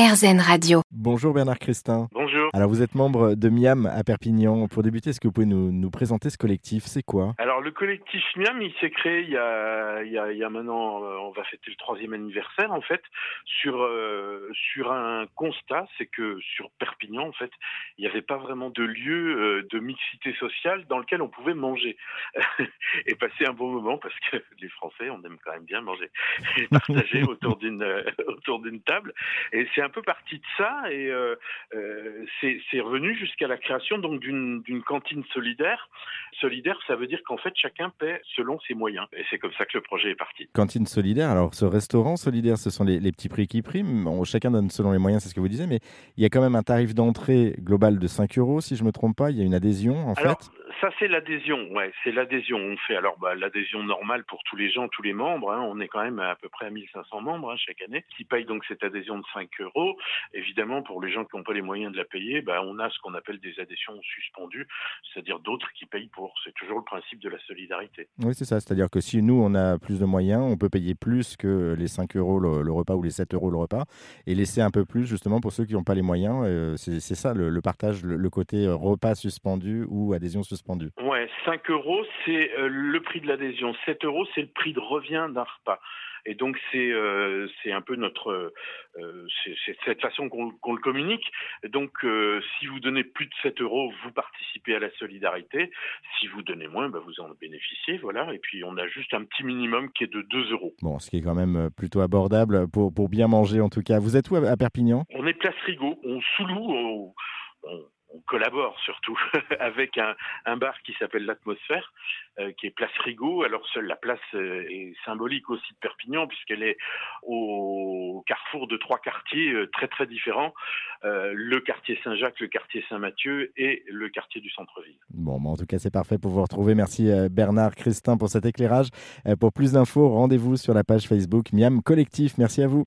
RZN Radio. Bonjour Bernard Christin. Bonjour. Alors vous êtes membre de Miam à Perpignan. Pour débuter, est-ce que vous pouvez nous, nous présenter ce collectif? C'est quoi? Alors le collectif Miam, il s'est créé il y a, il y a, il y a maintenant, euh, on va fêter le troisième anniversaire en fait, sur, euh, sur un constat, c'est que sur Perpignan en fait, il n'y avait pas vraiment de lieu euh, de mixité sociale dans lequel on pouvait manger et passer un bon moment parce que les Français, on aime quand même bien manger et partager autour d'une autour d'une table. Et c'est un peu parti de ça et euh, c'est revenu jusqu'à la création donc d'une cantine solidaire. Solidaire, ça veut dire qu'en fait chacun paie selon ses moyens. Et c'est comme ça que le projet est parti. Cantine solidaire, alors ce restaurant solidaire, ce sont les, les petits prix qui priment. Bon, chacun donne selon les moyens, c'est ce que vous disiez, mais il y a quand même un tarif d'entrée global de 5 euros, si je ne me trompe pas. Il y a une adhésion en alors, fait ça c'est l'adhésion, ouais, c'est l'adhésion. On fait alors bah, l'adhésion normale pour tous les gens, tous les membres. Hein. On est quand même à, peu près à 1500 membres hein, chaque année qui payent donc cette adhésion de 5 euros. Évidemment, pour les gens qui n'ont pas les moyens de la payer, bah, on a ce qu'on appelle des adhésions suspendues, c'est-à-dire d'autres qui payent pour. C'est toujours le principe de la solidarité. Oui, c'est ça. C'est-à-dire que si nous on a plus de moyens, on peut payer plus que les 5 euros le, repas ou les 7 euros le repas et laisser un peu plus justement pour ceux qui n'ont pas les moyens. Euh, c'est ça le, partage, le, le côté repas suspendu ou adhésion suspendue. Ouais, 5 euros, c'est euh, le prix de l'adhésion. 7 euros, c'est le prix de revient d'un repas. Et donc c'est euh, c'est un peu notre euh, c'est cette façon qu'on le communique. Donc euh, si vous donnez plus de 7 euros, vous participez à la solidarité. Si vous donnez moins, bah, vous en bénéficiez, voilà. Et puis on a juste un petit minimum qui est de 2 euros. Bon, ce qui est quand même plutôt abordable pour pour bien manger en tout cas. Vous êtes où à Perpignan? On est place Rigaud, on sous on, on, on collabore surtout avec un, bar qui s'appelle l'Atmosphère, euh, qui est Place Rigaud. Alors seule la place euh, est symbolique aussi de Perpignan puisqu'elle est au carrefour de trois quartiers euh, très très différents le quartier Saint-Jacques, le quartier Saint-Mathieu et le quartier du centre-ville. Bon, en tout cas c'est parfait pour vous retrouver. Merci Bernard Christin pour cet éclairage. Pour plus d'infos, rendez-vous sur la page Facebook Miam Collectif. Merci à vous.